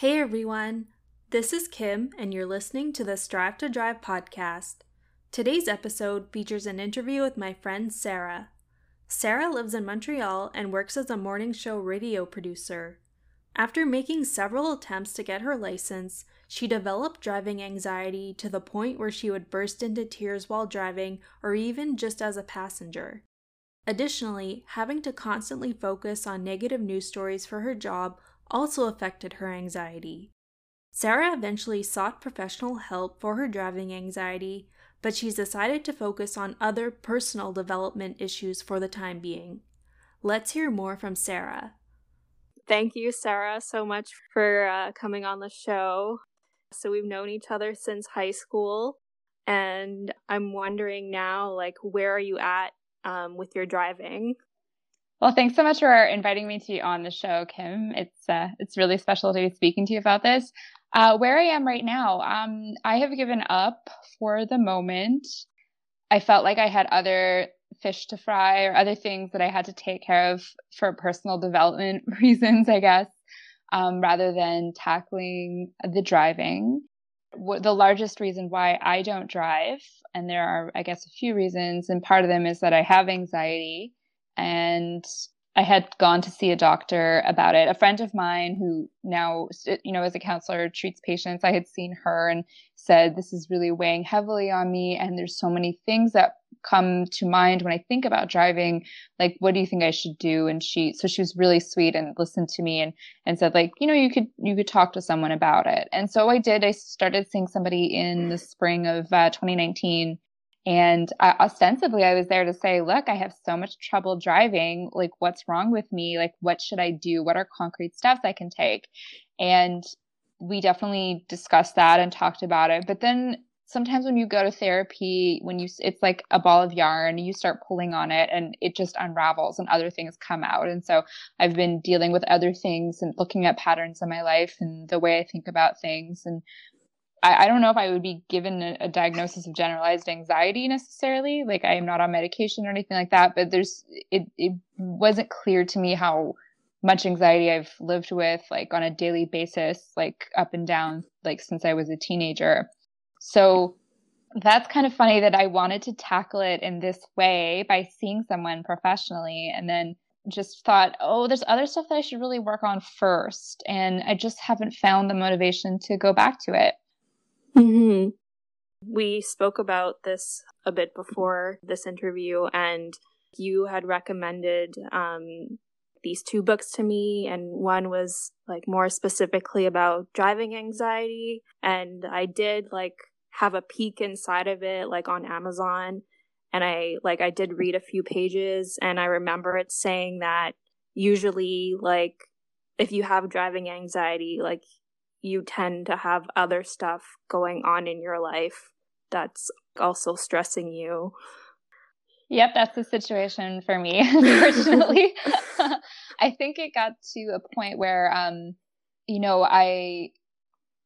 Hey everyone, this is Kim, and you're listening to the Strive to Drive podcast. Today's episode features an interview with my friend Sarah. Sarah lives in Montreal and works as a morning show radio producer. After making several attempts to get her license, she developed driving anxiety to the point where she would burst into tears while driving or even just as a passenger. Additionally, having to constantly focus on negative news stories for her job also affected her anxiety. Sarah eventually sought professional help for her driving anxiety, but she's decided to focus on other personal development issues for the time being. Let's hear more from Sarah. Thank you, Sarah, so much for uh, coming on the show. So, we've known each other since high school, and I'm wondering now, like, where are you at um, with your driving? Well, thanks so much for inviting me to be on the show, Kim. It's uh, it's really special to be speaking to you about this. Uh, where I am right now, um, I have given up for the moment. I felt like I had other fish to fry or other things that I had to take care of for personal development reasons, I guess, um, rather than tackling the driving. The largest reason why I don't drive, and there are, I guess, a few reasons, and part of them is that I have anxiety and I had gone to see a doctor about it. A friend of mine who now, you know, as a counselor treats patients, I had seen her and said, This is really weighing heavily on me. And there's so many things that come to mind when I think about driving. Like, what do you think I should do? And she, so she was really sweet and listened to me and, and said, like, you know, you could, you could talk to someone about it. And so I did. I started seeing somebody in the spring of uh, 2019 and uh, ostensibly, I was there to say, look, I have so much trouble driving. Like, what's wrong with me? Like, what should I do? What are concrete steps I can take? And we definitely discussed that and talked about it. But then sometimes when you go to therapy, when you, it's like a ball of yarn, you start pulling on it and it just unravels and other things come out. And so I've been dealing with other things and looking at patterns in my life and the way I think about things and I, I don't know if I would be given a, a, diagnosis of generalized anxiety necessarily. Like I am not on medication or anything like that, but there's it it wasn't clear to me how much anxiety I've lived with like on a daily basis, like up and down, like since I was a teenager. So that's kind of funny that I wanted to tackle it in this way by seeing someone professionally and then just thought, oh, there's other stuff that I should really work on first. And I just haven't found the motivation to go back to it. Mm-hmm. We spoke about this a bit before this interview, and you had recommended um, these two books to me, and one was like more specifically about driving anxiety, and I did like have a peek inside of it, like on Amazon, and I like I did read a few pages, and I remember it saying that usually like if you have driving anxiety, like you tend to have other stuff going on in your life that's also stressing you. Yep, that's the situation for me, unfortunately. I think it got to a point where um you know, I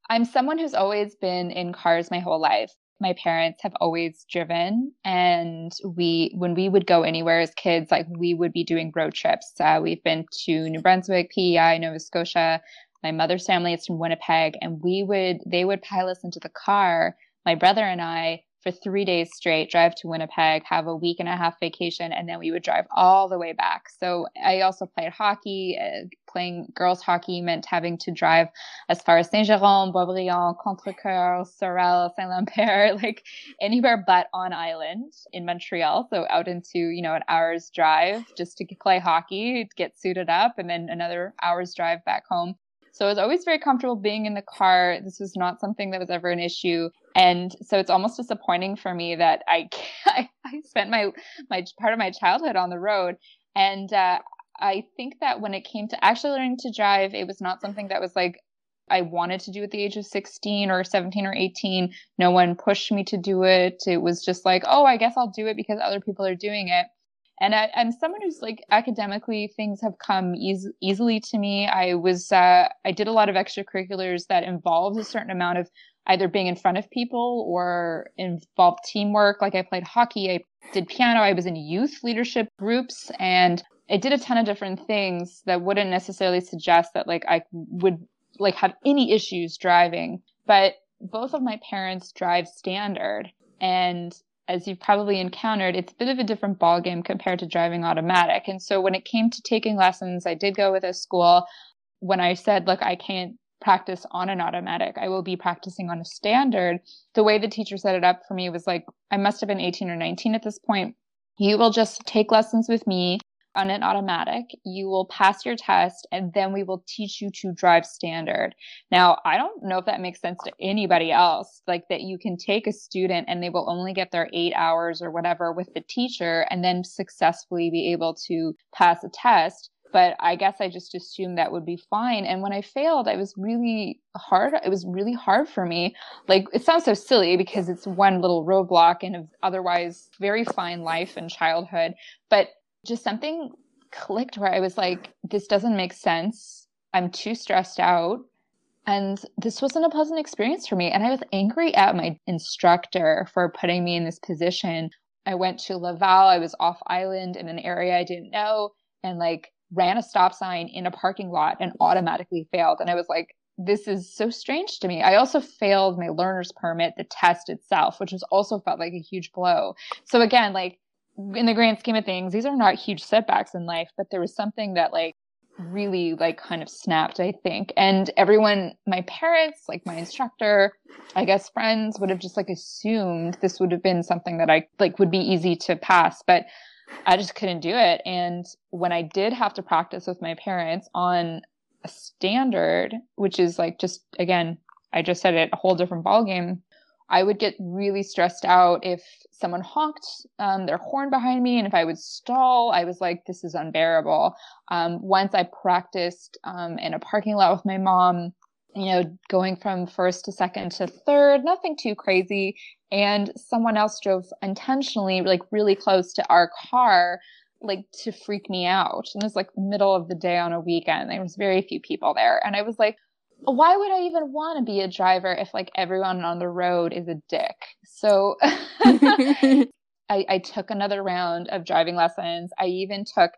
I'm someone who's always been in cars my whole life. My parents have always driven and we when we would go anywhere as kids like we would be doing road trips. Uh, we've been to New Brunswick, PEI, Nova Scotia, my mother's family is from Winnipeg, and we would they would pile us into the car, my brother and I, for three days straight, drive to Winnipeg, have a week and a half vacation, and then we would drive all the way back. So I also played hockey. Uh, playing girls hockey meant having to drive as far as Saint Jérôme, Boisbriand, Contrecoeur, Sorel, Saint Lambert, like anywhere but on island in Montreal. So out into you know an hour's drive just to play hockey, get suited up, and then another hour's drive back home. So I was always very comfortable being in the car. This was not something that was ever an issue. And so it's almost disappointing for me that I, I, I spent my, my part of my childhood on the road. And, uh, I think that when it came to actually learning to drive, it was not something that was like I wanted to do at the age of 16 or 17 or 18. No one pushed me to do it. It was just like, oh, I guess I'll do it because other people are doing it. And I, am someone who's like academically things have come eas- easily to me. I was uh, I did a lot of extracurriculars that involved a certain amount of either being in front of people or involved teamwork. Like I played hockey, I did piano, I was in youth leadership groups, and I did a ton of different things that wouldn't necessarily suggest that like I would like have any issues driving. But both of my parents drive standard. And as you've probably encountered, it's a bit of a different ballgame compared to driving automatic. And so when it came to taking lessons, I did go with a school. When I said, look, I can't practice on an automatic, I will be practicing on a standard. The way the teacher set it up for me was like, I must have been 18 or 19 at this point. You will just take lessons with me on an automatic. You will pass your test and then we will teach you to drive standard. Now, I don't know if that makes sense to anybody else, like that you can take a student and they will only get their eight hours or whatever with the teacher and then successfully be able to pass a test. But I guess I just assumed that would be fine. And when I failed, it was really hard. It was really hard for me. Like, it sounds so silly because it's one little roadblock in an otherwise very fine life and childhood. But just something clicked where I was like, this doesn't make sense. I'm too stressed out. And this wasn't a pleasant experience for me. And I was angry at my instructor for putting me in this position. I went to Laval. I was off island in an area I didn't know and like ran a stop sign in a parking lot and automatically failed. And I was like, this is so strange to me. I also failed my learner's permit, the test itself, which was also felt like a huge blow. So again, like in the grand scheme of things, these are not huge setbacks in life, but there was something that like really like kind of snapped, I think. And everyone, my parents, like my instructor, I guess friends would have just like assumed this would have been something that I like would be easy to pass, but I just couldn't do it. And when I did have to practice with my parents on a standard, which is like just again, I just said it, a whole different ballgame I would get really stressed out if someone honked um, their horn behind me and if I would stall, I was like, this is unbearable. Um, once I practiced um, in a parking lot with my mom, you know, going from first to second to third, nothing too crazy. And someone else drove intentionally, like really close to our car, like to freak me out. And it was like middle of the day on a weekend. There was very few people there. And I was like, why would I even want to be a driver if like everyone on the road is a dick? So I, I took another round of driving lessons. I even took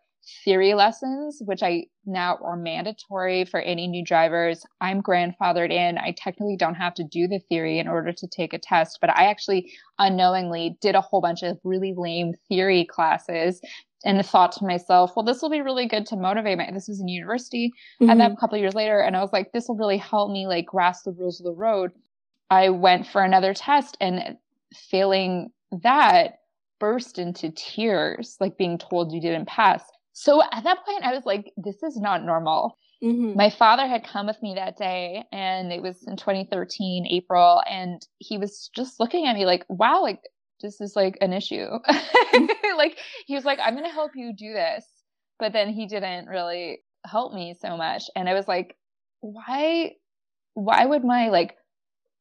theory lessons, which I now are mandatory for any new drivers. I'm grandfathered in. I technically don't have to do the theory in order to take a test, but I actually unknowingly did a whole bunch of really lame theory classes and thought to myself, well, this will be really good to motivate me. This was in university. Mm-hmm. And then a couple years later, and I was like, this will really help me like grasp the rules of the road. I went for another test and failing that burst into tears, like being told you didn't pass. So at that point, I was like, this is not normal. Mm-hmm. My father had come with me that day, and it was in 2013, April, and he was just looking at me like, wow, like this is like an issue. like he was like, I'm gonna help you do this. But then he didn't really help me so much. And I was like, why why would my like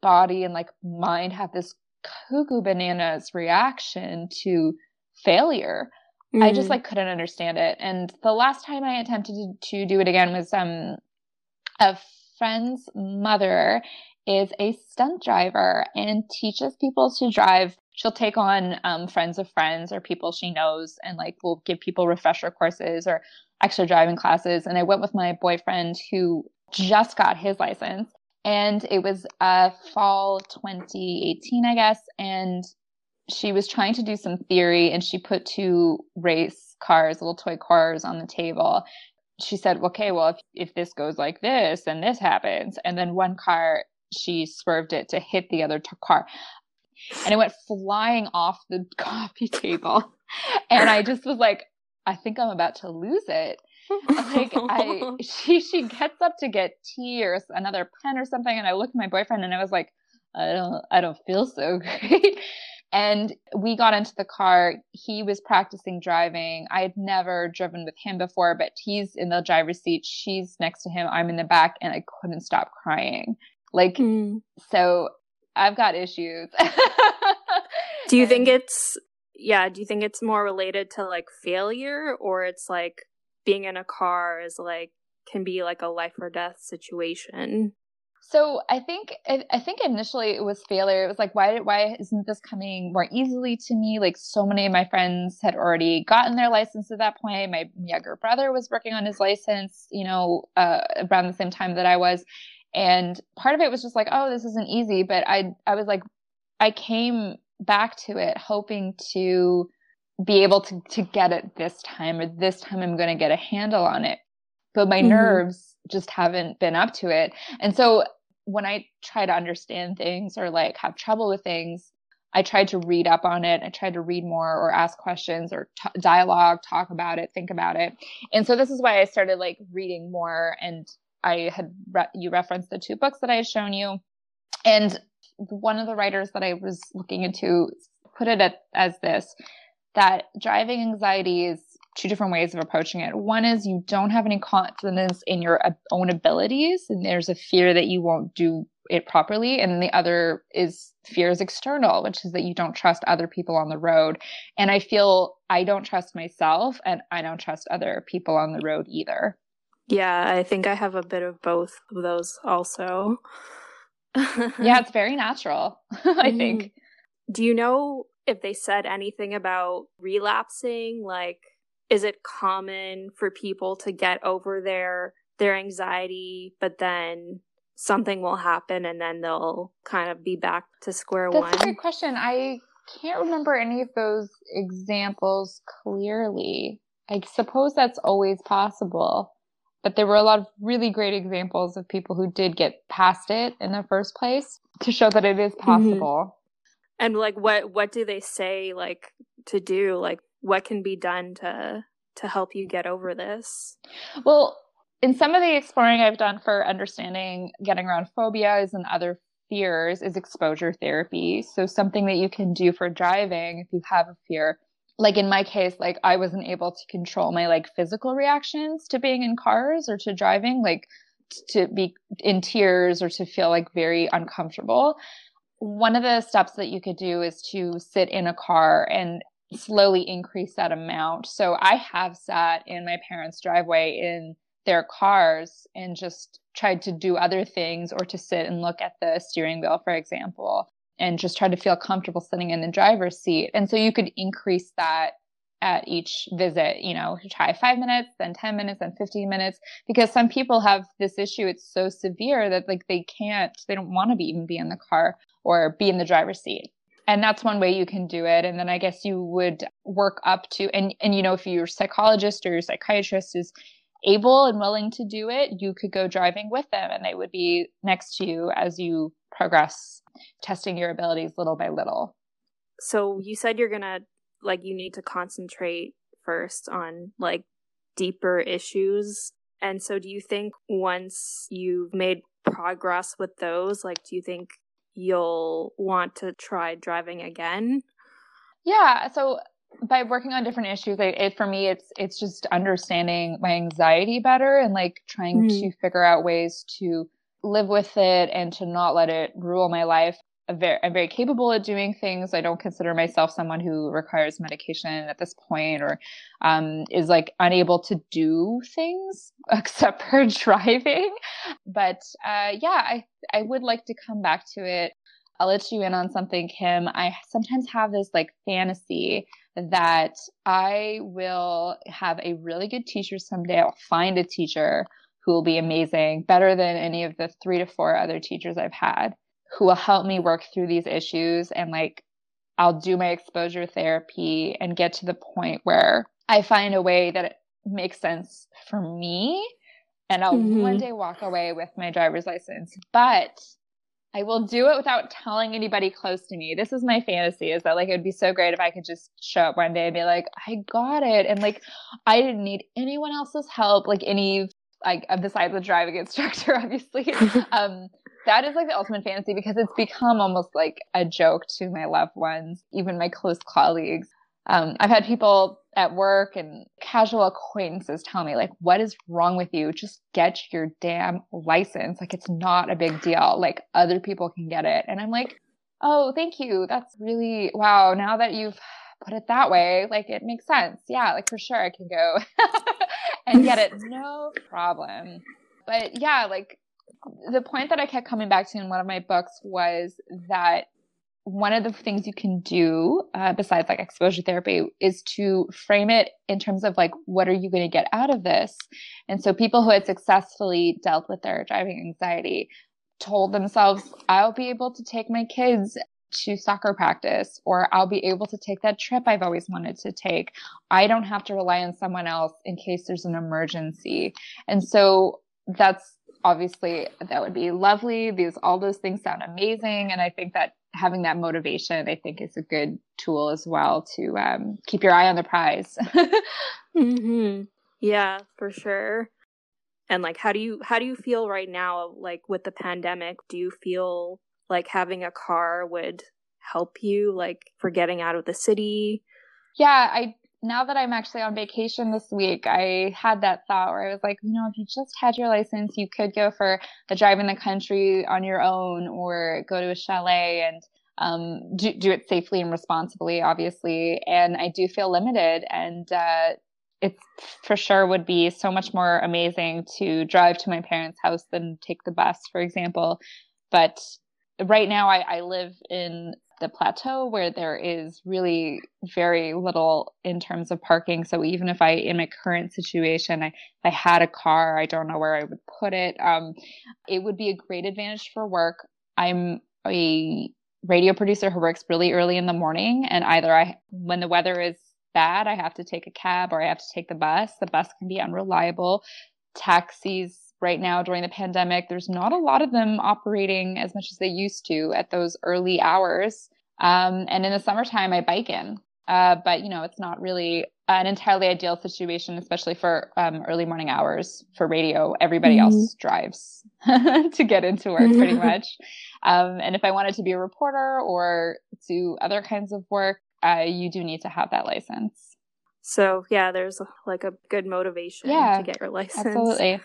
body and like mind have this cuckoo bananas reaction to failure? mm I just mm. like couldn't understand it. And the last time I attempted to, to do it again was um a friend's mother is a stunt driver and teaches people to drive she'll take on um, friends of friends or people she knows and like will give people refresher courses or extra driving classes. And i went with my boyfriend who just got his license and it was uh, fall 2018 i guess. And she was trying to do some theory and she put two race cars little toy cars on the table. She said okay well if, if this goes like this and this happens. And then one car she swerved it to hit the other t- car and it went flying off the coffee table. And I just was like, I think I'm about to lose it. like I she she gets up to get tea or another pen or something and I look at my boyfriend and I was like, I don't I don't feel so great. And we got into the car. He was practicing driving. I had never driven with him before, but he's in the driver's seat. She's next to him. I'm in the back and I couldn't stop crying. Like, mm. so I've got issues. do you think it's yeah, do you think it's more related to like failure or it's like being in a car is like can be like a life or death situation? So I think I think initially it was failure. It was like why why isn't this coming more easily to me? Like so many of my friends had already gotten their license at that point. My younger brother was working on his license, you know, uh, around the same time that I was, And part of it was just like, oh, this isn't easy. But I, I was like, I came back to it hoping to be able to, to get it this time or this time I'm going to get a handle on it. But my mm-hmm. nerves just haven't been up to it. And so when I try to understand things or like have trouble with things, I tried to read up on it. I tried to read more or ask questions or t- dialogue, talk about it, think about it. And so this is why I started like reading more. And I had re- you referenced the two books that I had shown you, and one of the writers that I was looking into put it at, as this: that driving anxiety is two different ways of approaching it. One is you don't have any confidence in your own abilities, and there's a fear that you won't do it properly. And the other is fear is external, which is that you don't trust other people on the road. And I feel I don't trust myself, and I don't trust other people on the road either. Yeah, I think I have a bit of both of those also. yeah, it's very natural, I think. Mm-hmm. Do you know if they said anything about relapsing? Like, is it common for people to get over their their anxiety but then something will happen and then they'll kind of be back to square That's one That's a good question i can't remember any of those examples clearly i suppose that's always possible but there were a lot of really great examples of people who did get past it in the first place to show that it is mm-hmm. possible mm-hmm. and like what what do they say like to do like what can be done to to help you get over this? Well, in some of the exploring I've done for understanding getting around phobias and other fears is exposure therapy. So something that you can do for driving if you have a fear. Like in my case, like I wasn't able to control my like physical reactions to being in cars or to driving, like to be in tears or to feel like very uncomfortable. One of the steps that you could do is to sit in a car and slowly increase that amount. So I have sat in my parents' driveway in their cars and just tried to do other things or to sit and look at the steering wheel, for example, and just try to feel comfortable sitting in the driver's seat. And so you could increase that at each visit, you know, try five minutes, then 10 minutes, then 15 minutes, because some people have this issue. It's so severe that like they can't, they don't want to be even be in the car or be in the driver's seat and that's one way you can do it and then i guess you would work up to and and you know if your psychologist or your psychiatrist is able and willing to do it you could go driving with them and they would be next to you as you progress testing your abilities little by little so you said you're gonna like you need to concentrate first on like deeper issues and so do you think once you've made progress with those like do you think you'll want to try driving again? Yeah. So by working on different issues, it, it, for me, it's it's just understanding my anxiety better and like trying mm-hmm. to figure out ways to live with it and to not let it rule my life. I'm very, I'm very capable at doing things. I don't consider myself someone who requires medication at this point or um, is like unable to do things except for driving. But uh, yeah, I, I would like to come back to it. I'll let you in on something, Kim. I sometimes have this like fantasy that I will have a really good teacher someday. I'll find a teacher who will be amazing, better than any of the three to four other teachers I've had who will help me work through these issues and like I'll do my exposure therapy and get to the point where I find a way that it makes sense for me and I'll mm-hmm. one day walk away with my driver's license. But I will do it without telling anybody close to me. This is my fantasy is that like it would be so great if I could just show up one day and be like, I got it. And like I didn't need anyone else's help, like any like besides the driving instructor, obviously. um, that is like the ultimate fantasy because it's become almost like a joke to my loved ones, even my close colleagues. Um, I've had people at work and casual acquaintances tell me, like, what is wrong with you? Just get your damn license. Like, it's not a big deal. Like, other people can get it. And I'm like, oh, thank you. That's really, wow. Now that you've put it that way, like, it makes sense. Yeah, like, for sure, I can go and get it. No problem. But yeah, like, the point that I kept coming back to in one of my books was that one of the things you can do uh, besides like exposure therapy is to frame it in terms of like what are you going to get out of this and so people who had successfully dealt with their driving anxiety told themselves i'll be able to take my kids to soccer practice or i'll be able to take that trip i've always wanted to take i don't have to rely on someone else in case there's an emergency and so that's obviously that would be lovely these all those things sound amazing and i think that having that motivation, I think, is a good tool as well to um, keep your eye on the prize. mm-hmm. Yeah, for sure. And like, how do you how do you feel right now? Like with the pandemic, do you feel like having a car would help you, like for getting out of the city? Yeah, I now that I'm actually on vacation this week, I had that thought where I was like, you know, if you just had your license, you could go for a drive in the country on your own or go to a chalet and um, do, do it safely and responsibly, obviously. And I do feel limited and, uh, it for sure would be so much more amazing to drive to my parents' house than take the bus, for example. But right now I, I live in the plateau where there is really very little in terms of parking. So even if I, in my current situation, I, I had a car, I don't know where I would put it. Um, it would be a great advantage for work. I'm a radio producer who works really early in the morning, and either I, when the weather is bad, I have to take a cab or I have to take the bus. The bus can be unreliable. Taxis right now during the pandemic, there's not a lot of them operating as much as they used to at those early hours. Um, and in the summertime, I bike in. Uh, but you know, it's not really an entirely ideal situation, especially for um, early morning hours for radio. Everybody mm-hmm. else drives to get into work pretty much. Um, and if I wanted to be a reporter or do other kinds of work, uh, you do need to have that license. So yeah, there's like a good motivation yeah, to get your license. Absolutely.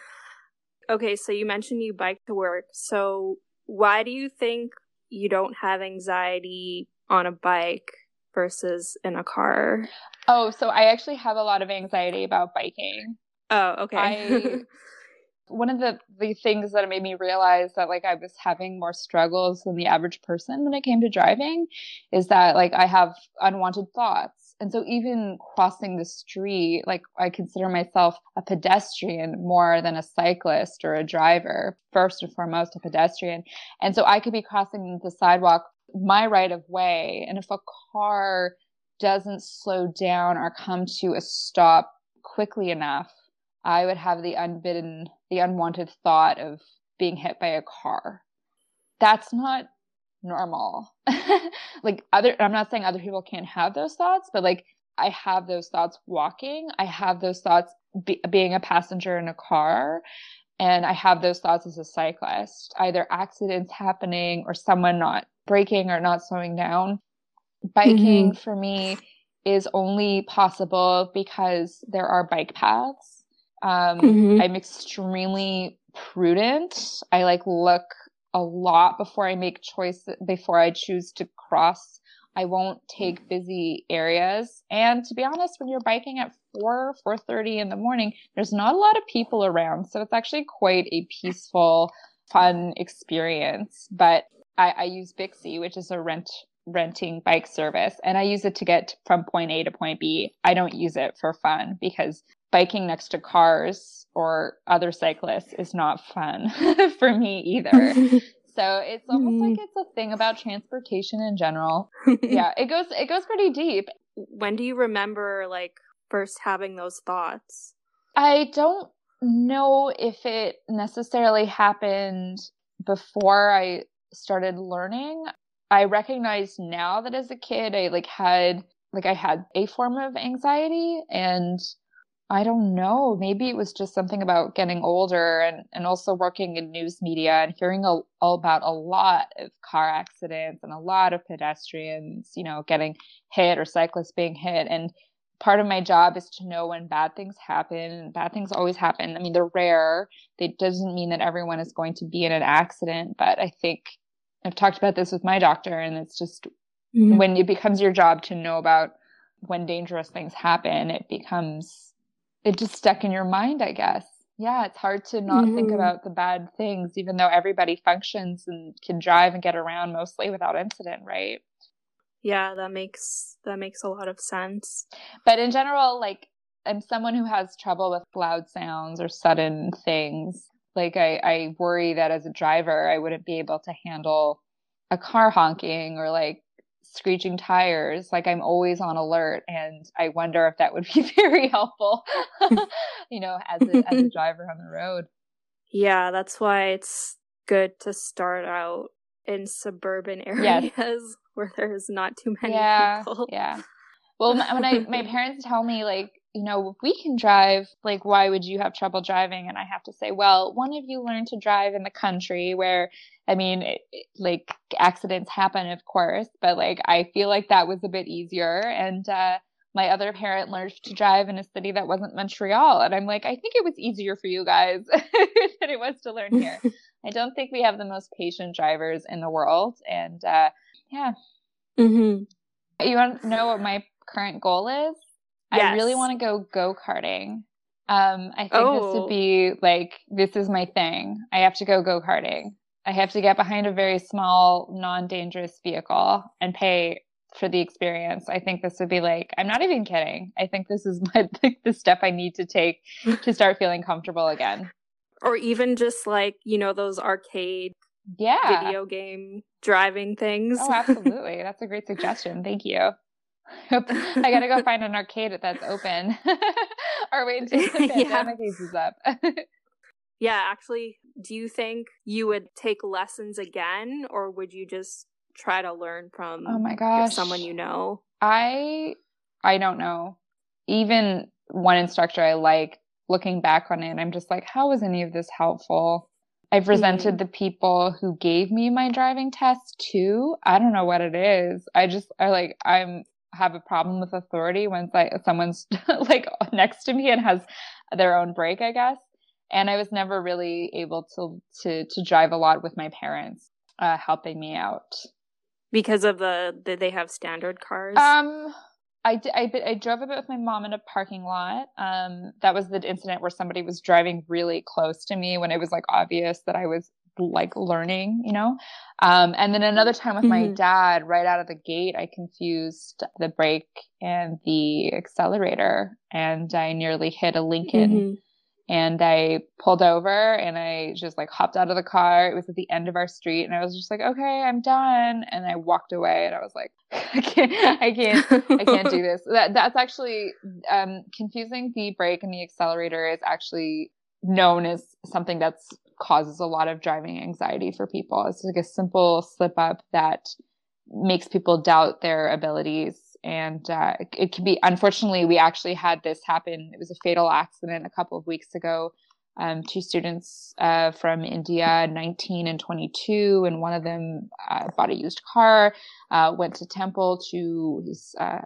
Okay, so you mentioned you bike to work. So why do you think you don't have anxiety on a bike versus in a car? Oh, so I actually have a lot of anxiety about biking. Oh, okay. I, one of the, the things that made me realize that like I was having more struggles than the average person when it came to driving is that like I have unwanted thoughts and so even crossing the street, like I consider myself a pedestrian more than a cyclist or a driver, first and foremost a pedestrian. And so I could be crossing the sidewalk my right of way. And if a car doesn't slow down or come to a stop quickly enough, I would have the unbidden, the unwanted thought of being hit by a car. That's not normal. like other I'm not saying other people can't have those thoughts, but like I have those thoughts walking. I have those thoughts be, being a passenger in a car. And I have those thoughts as a cyclist, either accidents happening or someone not braking or not slowing down. Biking mm-hmm. for me is only possible because there are bike paths. Um, mm-hmm. I'm extremely prudent. I like look a lot before I make choice before I choose to cross. I won't take mm. busy areas. And to be honest, when you're biking at 4, 4.30 in the morning, there's not a lot of people around. So it's actually quite a peaceful, fun experience. But I, I use Bixi, which is a rent renting bike service and I use it to get from point A to point B. I don't use it for fun because biking next to cars or other cyclists is not fun for me either. so it's almost mm. like it's a thing about transportation in general. yeah, it goes it goes pretty deep. When do you remember like first having those thoughts? I don't know if it necessarily happened before I started learning. I recognize now that as a kid I like had like I had a form of anxiety and I don't know. Maybe it was just something about getting older and, and also working in news media and hearing a, all about a lot of car accidents and a lot of pedestrians, you know, getting hit or cyclists being hit. And part of my job is to know when bad things happen bad things always happen. I mean, they're rare. It doesn't mean that everyone is going to be in an accident, but I think I've talked about this with my doctor and it's just mm-hmm. when it becomes your job to know about when dangerous things happen, it becomes it just stuck in your mind, I guess. yeah, it's hard to not mm-hmm. think about the bad things, even though everybody functions and can drive and get around mostly without incident, right? Yeah, that makes that makes a lot of sense. But in general, like I'm someone who has trouble with loud sounds or sudden things. Like I, I worry that as a driver I wouldn't be able to handle a car honking or like screeching tires. Like I'm always on alert, and I wonder if that would be very helpful, you know, as a, as a driver on the road. Yeah, that's why it's good to start out in suburban areas yes. where there's not too many yeah, people. Yeah. Well, when I my parents tell me like you know, we can drive, like, why would you have trouble driving? And I have to say, well, one of you learned to drive in the country where, I mean, it, it, like, accidents happen, of course, but like, I feel like that was a bit easier. And, uh, my other parent learned to drive in a city that wasn't Montreal. And I'm like, I think it was easier for you guys than it was to learn here. I don't think we have the most patient drivers in the world. And, uh, yeah. Mm-hmm. You want to know what my current goal is? Yes. I really want to go go karting. Um, I think oh. this would oh. be like this is my thing. I have to go go karting. I have to get behind a very small, non dangerous vehicle and pay for the experience. I think this would be like I'm not even kidding. I think this is my the step I need to take to start feeling comfortable again. Or even just like you know those arcade yeah video game driving things. Oh, absolutely. That's a great suggestion. Thank you. I gotta go find an arcade that's open or wait until the pandemic yeah. eases up. yeah, actually, do you think you would take lessons again or would you just try to learn from oh my gosh someone you know? I I don't know. Even one instructor I like looking back on it, I'm just like, how was any of this helpful? I've resented mm. the people who gave me my driving test too. I don't know what it is. I just I like I'm have a problem with authority when someone's like next to me and has their own brake, I guess. And I was never really able to to to drive a lot with my parents uh, helping me out because of the, the they have standard cars. Um, I, I, I drove a bit with my mom in a parking lot. Um, that was the incident where somebody was driving really close to me when it was like obvious that I was like learning, you know. Um, and then another time with mm-hmm. my dad, right out of the gate, I confused the brake and the accelerator, and I nearly hit a Lincoln. Mm-hmm. And I pulled over and I just like hopped out of the car. It was at the end of our street, and I was just like, "Okay, I'm done." And I walked away, and I was like, "I can't, I can't, I can't do this." That that's actually um, confusing. The brake and the accelerator is actually known as something that's causes a lot of driving anxiety for people. It's like a simple slip up that makes people doubt their abilities. And uh, it can be, unfortunately, we actually had this happen. It was a fatal accident a couple of weeks ago. Um, two students uh, from India, 19 and 22, and one of them uh, bought a used car, uh, went to temple to his uh,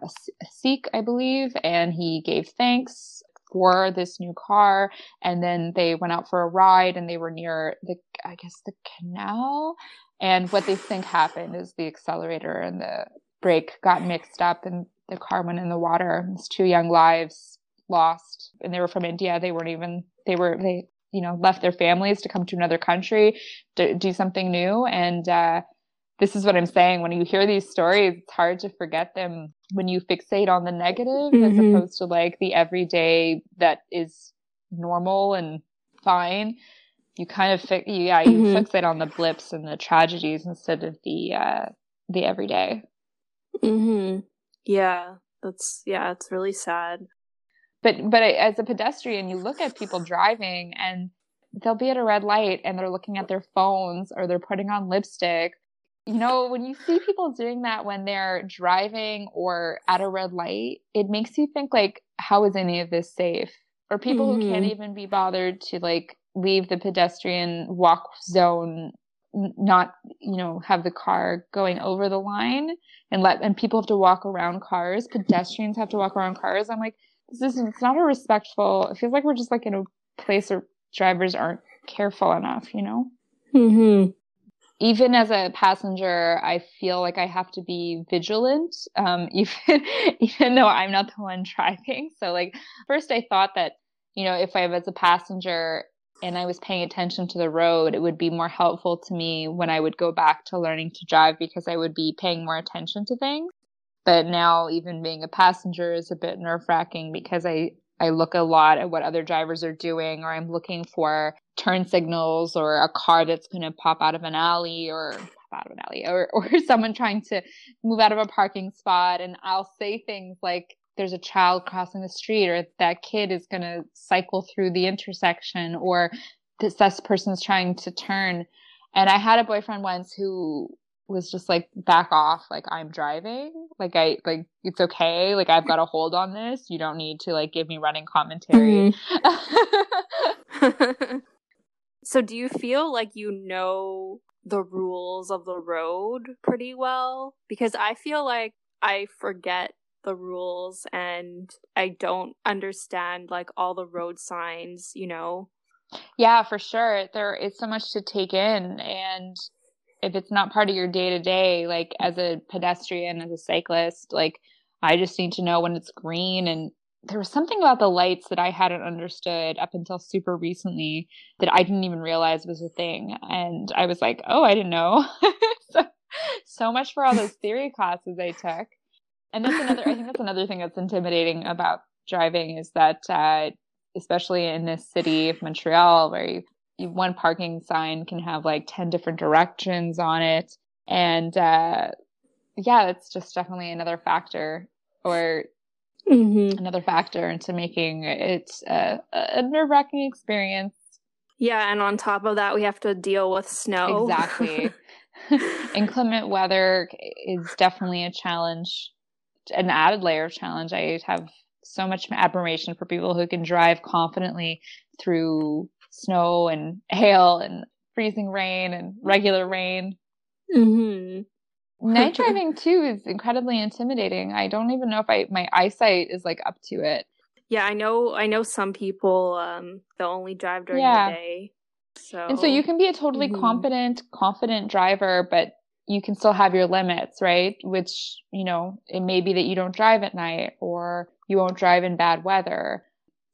Sikh, I believe, and he gave thanks for this new car and then they went out for a ride and they were near the i guess the canal. And what they think happened is the accelerator and the brake got mixed up and the car went in the water It's two young lives lost. And they were from india. They weren't even they were they you know left their families to come to another country to do something new. And uh this is what I'm saying. When you hear these stories, it's hard to forget them when you fixate on the negative mm-hmm. as opposed to like the everyday that is normal and fine. You kind of, fi- yeah, you mm-hmm. fixate on the blips and the tragedies instead of the, uh, the everyday. Hmm. Yeah. That's yeah. It's really sad. But but as a pedestrian, you look at people driving and they'll be at a red light and they're looking at their phones or they're putting on lipstick you know, when you see people doing that when they're driving or at a red light, it makes you think like, how is any of this safe? Or people mm-hmm. who can't mm-hmm. even be bothered to like leave the pedestrian walk zone, not, you know, have the car going over the line and let, and people have to walk around cars. Pedestrians have to walk around cars. I'm like, this is, it's not a respectful, it feels like we're just like in a place where drivers aren't careful enough, you know? Mm-hmm even as a passenger, I feel like I have to be vigilant, um, even even though I'm not the one driving. So, like, first I thought that you know, if I was a passenger and I was paying attention to the road, it would be more helpful to me when I would go back to learning to drive because I would be paying more attention to things. But now, even being a passenger is a bit nerve wracking because I, I look a lot at what other drivers are doing, or I'm looking for turn signals or a car that's going to pop out of an alley or out of an alley or, or someone trying to move out of a parking spot. And I'll say things like, there's a child crossing the street or that kid is going to cycle through the intersection or this, this person's trying to turn. And I had a boyfriend once who was just like back off like i'm driving like i like it's okay like i've got a hold on this you don't need to like give me running commentary mm-hmm. so do you feel like you know the rules of the road pretty well because i feel like i forget the rules and I don't understand like all the road signs, you know. Yeah, for sure. There is so much to take in and if it's not part of your day to day, like as a pedestrian, as a cyclist, like I just need to know when it's green and there was something about the lights that I hadn't understood up until super recently that I didn't even realize was a thing. And I was like, oh, I didn't know. so, so much for all those theory classes I took and that's another i think that's another thing that's intimidating about driving is that uh, especially in this city of montreal where you, you, one parking sign can have like 10 different directions on it and uh, yeah that's just definitely another factor or mm-hmm. another factor into making it a, a nerve-wracking experience yeah and on top of that we have to deal with snow exactly inclement weather is definitely a challenge an added layer of challenge. I have so much admiration for people who can drive confidently through snow and hail and freezing rain and regular rain. Mm-hmm. Night driving too is incredibly intimidating. I don't even know if I my eyesight is like up to it. Yeah, I know. I know some people um they'll only drive during yeah. the day. So and so you can be a totally mm-hmm. competent, confident driver, but you can still have your limits, right? Which, you know, it may be that you don't drive at night or you won't drive in bad weather.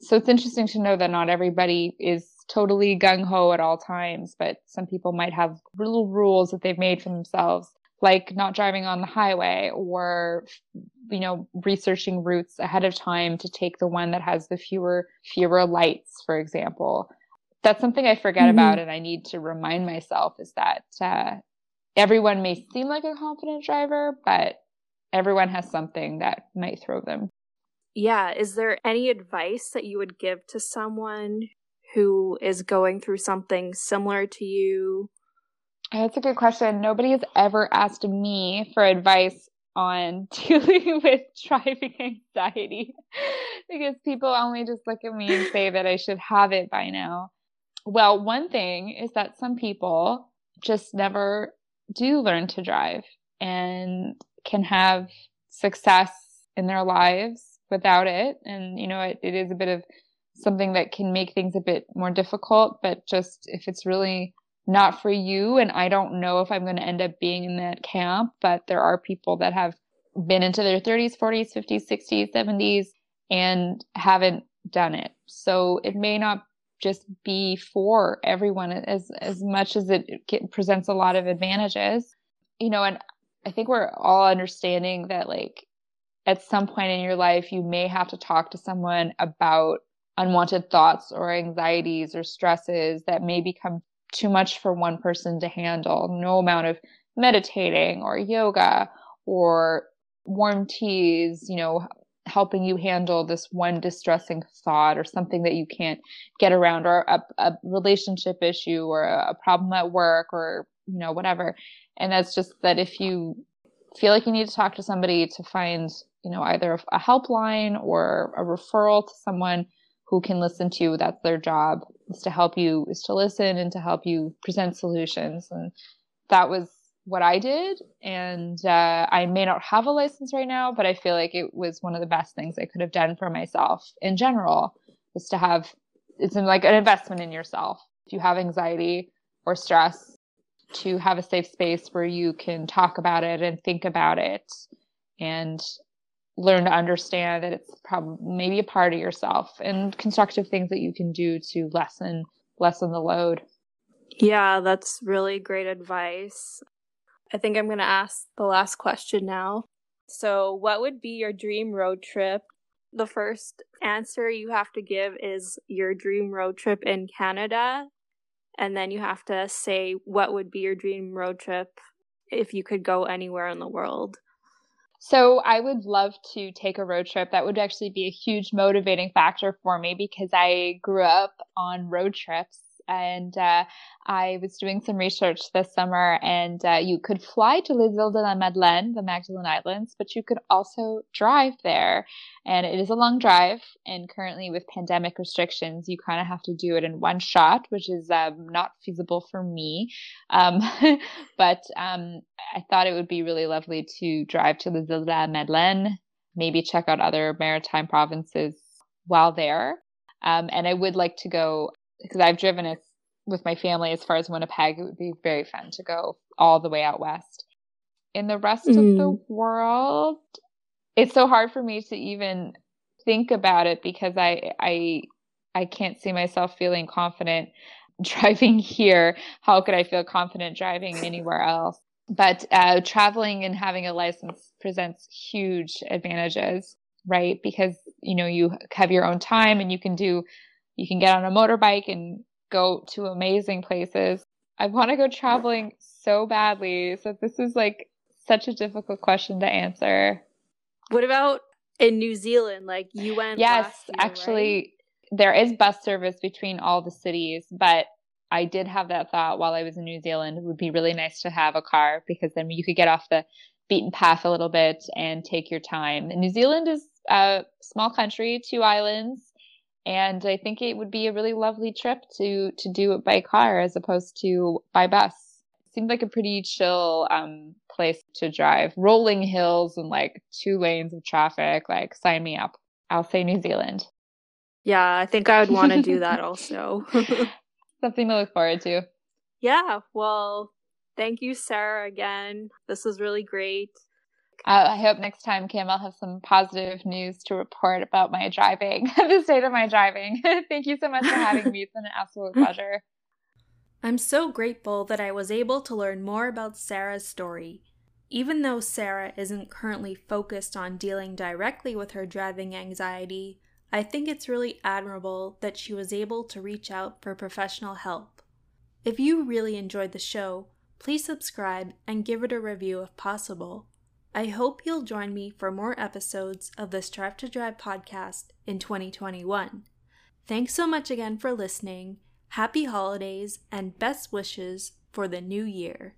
So it's interesting to know that not everybody is totally gung ho at all times, but some people might have little rules that they've made for themselves, like not driving on the highway or, you know, researching routes ahead of time to take the one that has the fewer, fewer lights, for example. That's something I forget mm-hmm. about and I need to remind myself is that, uh, everyone may seem like a confident driver, but everyone has something that might throw them. Yeah. Is there any advice that you would give to someone who is going through something similar to you? That's a good question. Nobody has ever asked me for advice on dealing with driving anxiety because people only just look at me and say that I should have it by now. Well, one thing is that some people just never do learn to drive and can have success in their lives without it. And, you know, it, it is a bit of something that can make things a bit more difficult, but just if it's really not for you, and I don't know if I'm going to end up being in that camp, but there are people that have been into their 30s, 40s, 50s, 60s, 70s and haven't done it. So it may not just be for everyone as as much as it, presents a lot of advantages you know and i think we're all understanding that like at some point in your life you may have to talk to someone about unwanted thoughts or anxieties or stresses that may become too much for one person to handle. No amount of meditating or yoga or warm teas you know helping you handle this one distressing thought or something that you can't get around or a, a relationship issue or a, a problem at work or you know whatever. And that's just that if you feel like you need to talk to somebody to find you know either a helpline or a referral to someone who can listen to you that's their job is to help you is to listen and to help you present solutions and that was what I did. And uh, I may not have a license right now, but I feel like it was one of the best things I could have done for myself in general is to have it's like an investment in yourself. If you have anxiety or stress, to have a safe space where you can talk about it and think about it and learn to understand that it's probably maybe a part of yourself and constructive things that you can do to lessen lessen the load. Yeah, that's really great advice. I think I'm going to ask the last question now. So, what would be your dream road trip? The first answer you have to give is your dream road trip in Canada. And then you have to say what would be your dream road trip if you could go anywhere in the world. So I would love to take a road trip. That would actually be a huge motivating factor for me because I grew up on road trips and uh, I was doing some research this summer, and uh, you could fly to Les Îles de la Madeleine, the Magdalen Islands, but you could also drive there, and it is a long drive. And currently, with pandemic restrictions, you kind of have to do it in one shot, which is um, not feasible for me. Um, but um, I thought it would be really lovely to drive to Les Îles de la Madeleine, maybe check out other maritime provinces while there. Um, and I would like to go because I've driven it with my family as far as Winnipeg. It would be very fun to go all the way out west. In the rest mm. of the mm. world, it's so hard for me to even think about it because I I I can't see myself feeling confident driving here. How could I feel confident driving anywhere else? But uh, traveling and having a license presents huge advantages, right? Because you know you have your own time and you can do you can get on a motorbike and go to amazing places. I want to go traveling so badly. So this is like such a difficult question to answer. What about in New Zealand? Like you went Yes, year, actually right? there is bus service between all the cities, but I did have that thought while I was in New Zealand. It would be really nice to have a car because then you could get off the beaten path a little bit and take your time. And New Zealand is a small country, two islands and I think it would be a really lovely trip to to do it by car as opposed to by bus. It seemed like a pretty chill um, place to drive. Rolling hills and like two lanes of traffic. Like sign me up. I'll say New Zealand. Yeah, I think I would want to do that also. Something to look forward to. Yeah, well, thank you, Sarah, again. This was really great. Uh, I hope next time, Kim, I'll have some positive news to report about my driving, the state of my driving. Thank you so much for having me. It's been an absolute pleasure. I'm so grateful that I was able to learn more about Sarah's story. Even though Sarah isn't currently focused on dealing directly with her driving anxiety, I think it's really admirable that she was able to reach out for professional help. If you really enjoyed the show, please subscribe and give it a review if possible. I hope you'll join me for more episodes of the Strive to Drive podcast in 2021. Thanks so much again for listening. Happy holidays and best wishes for the new year.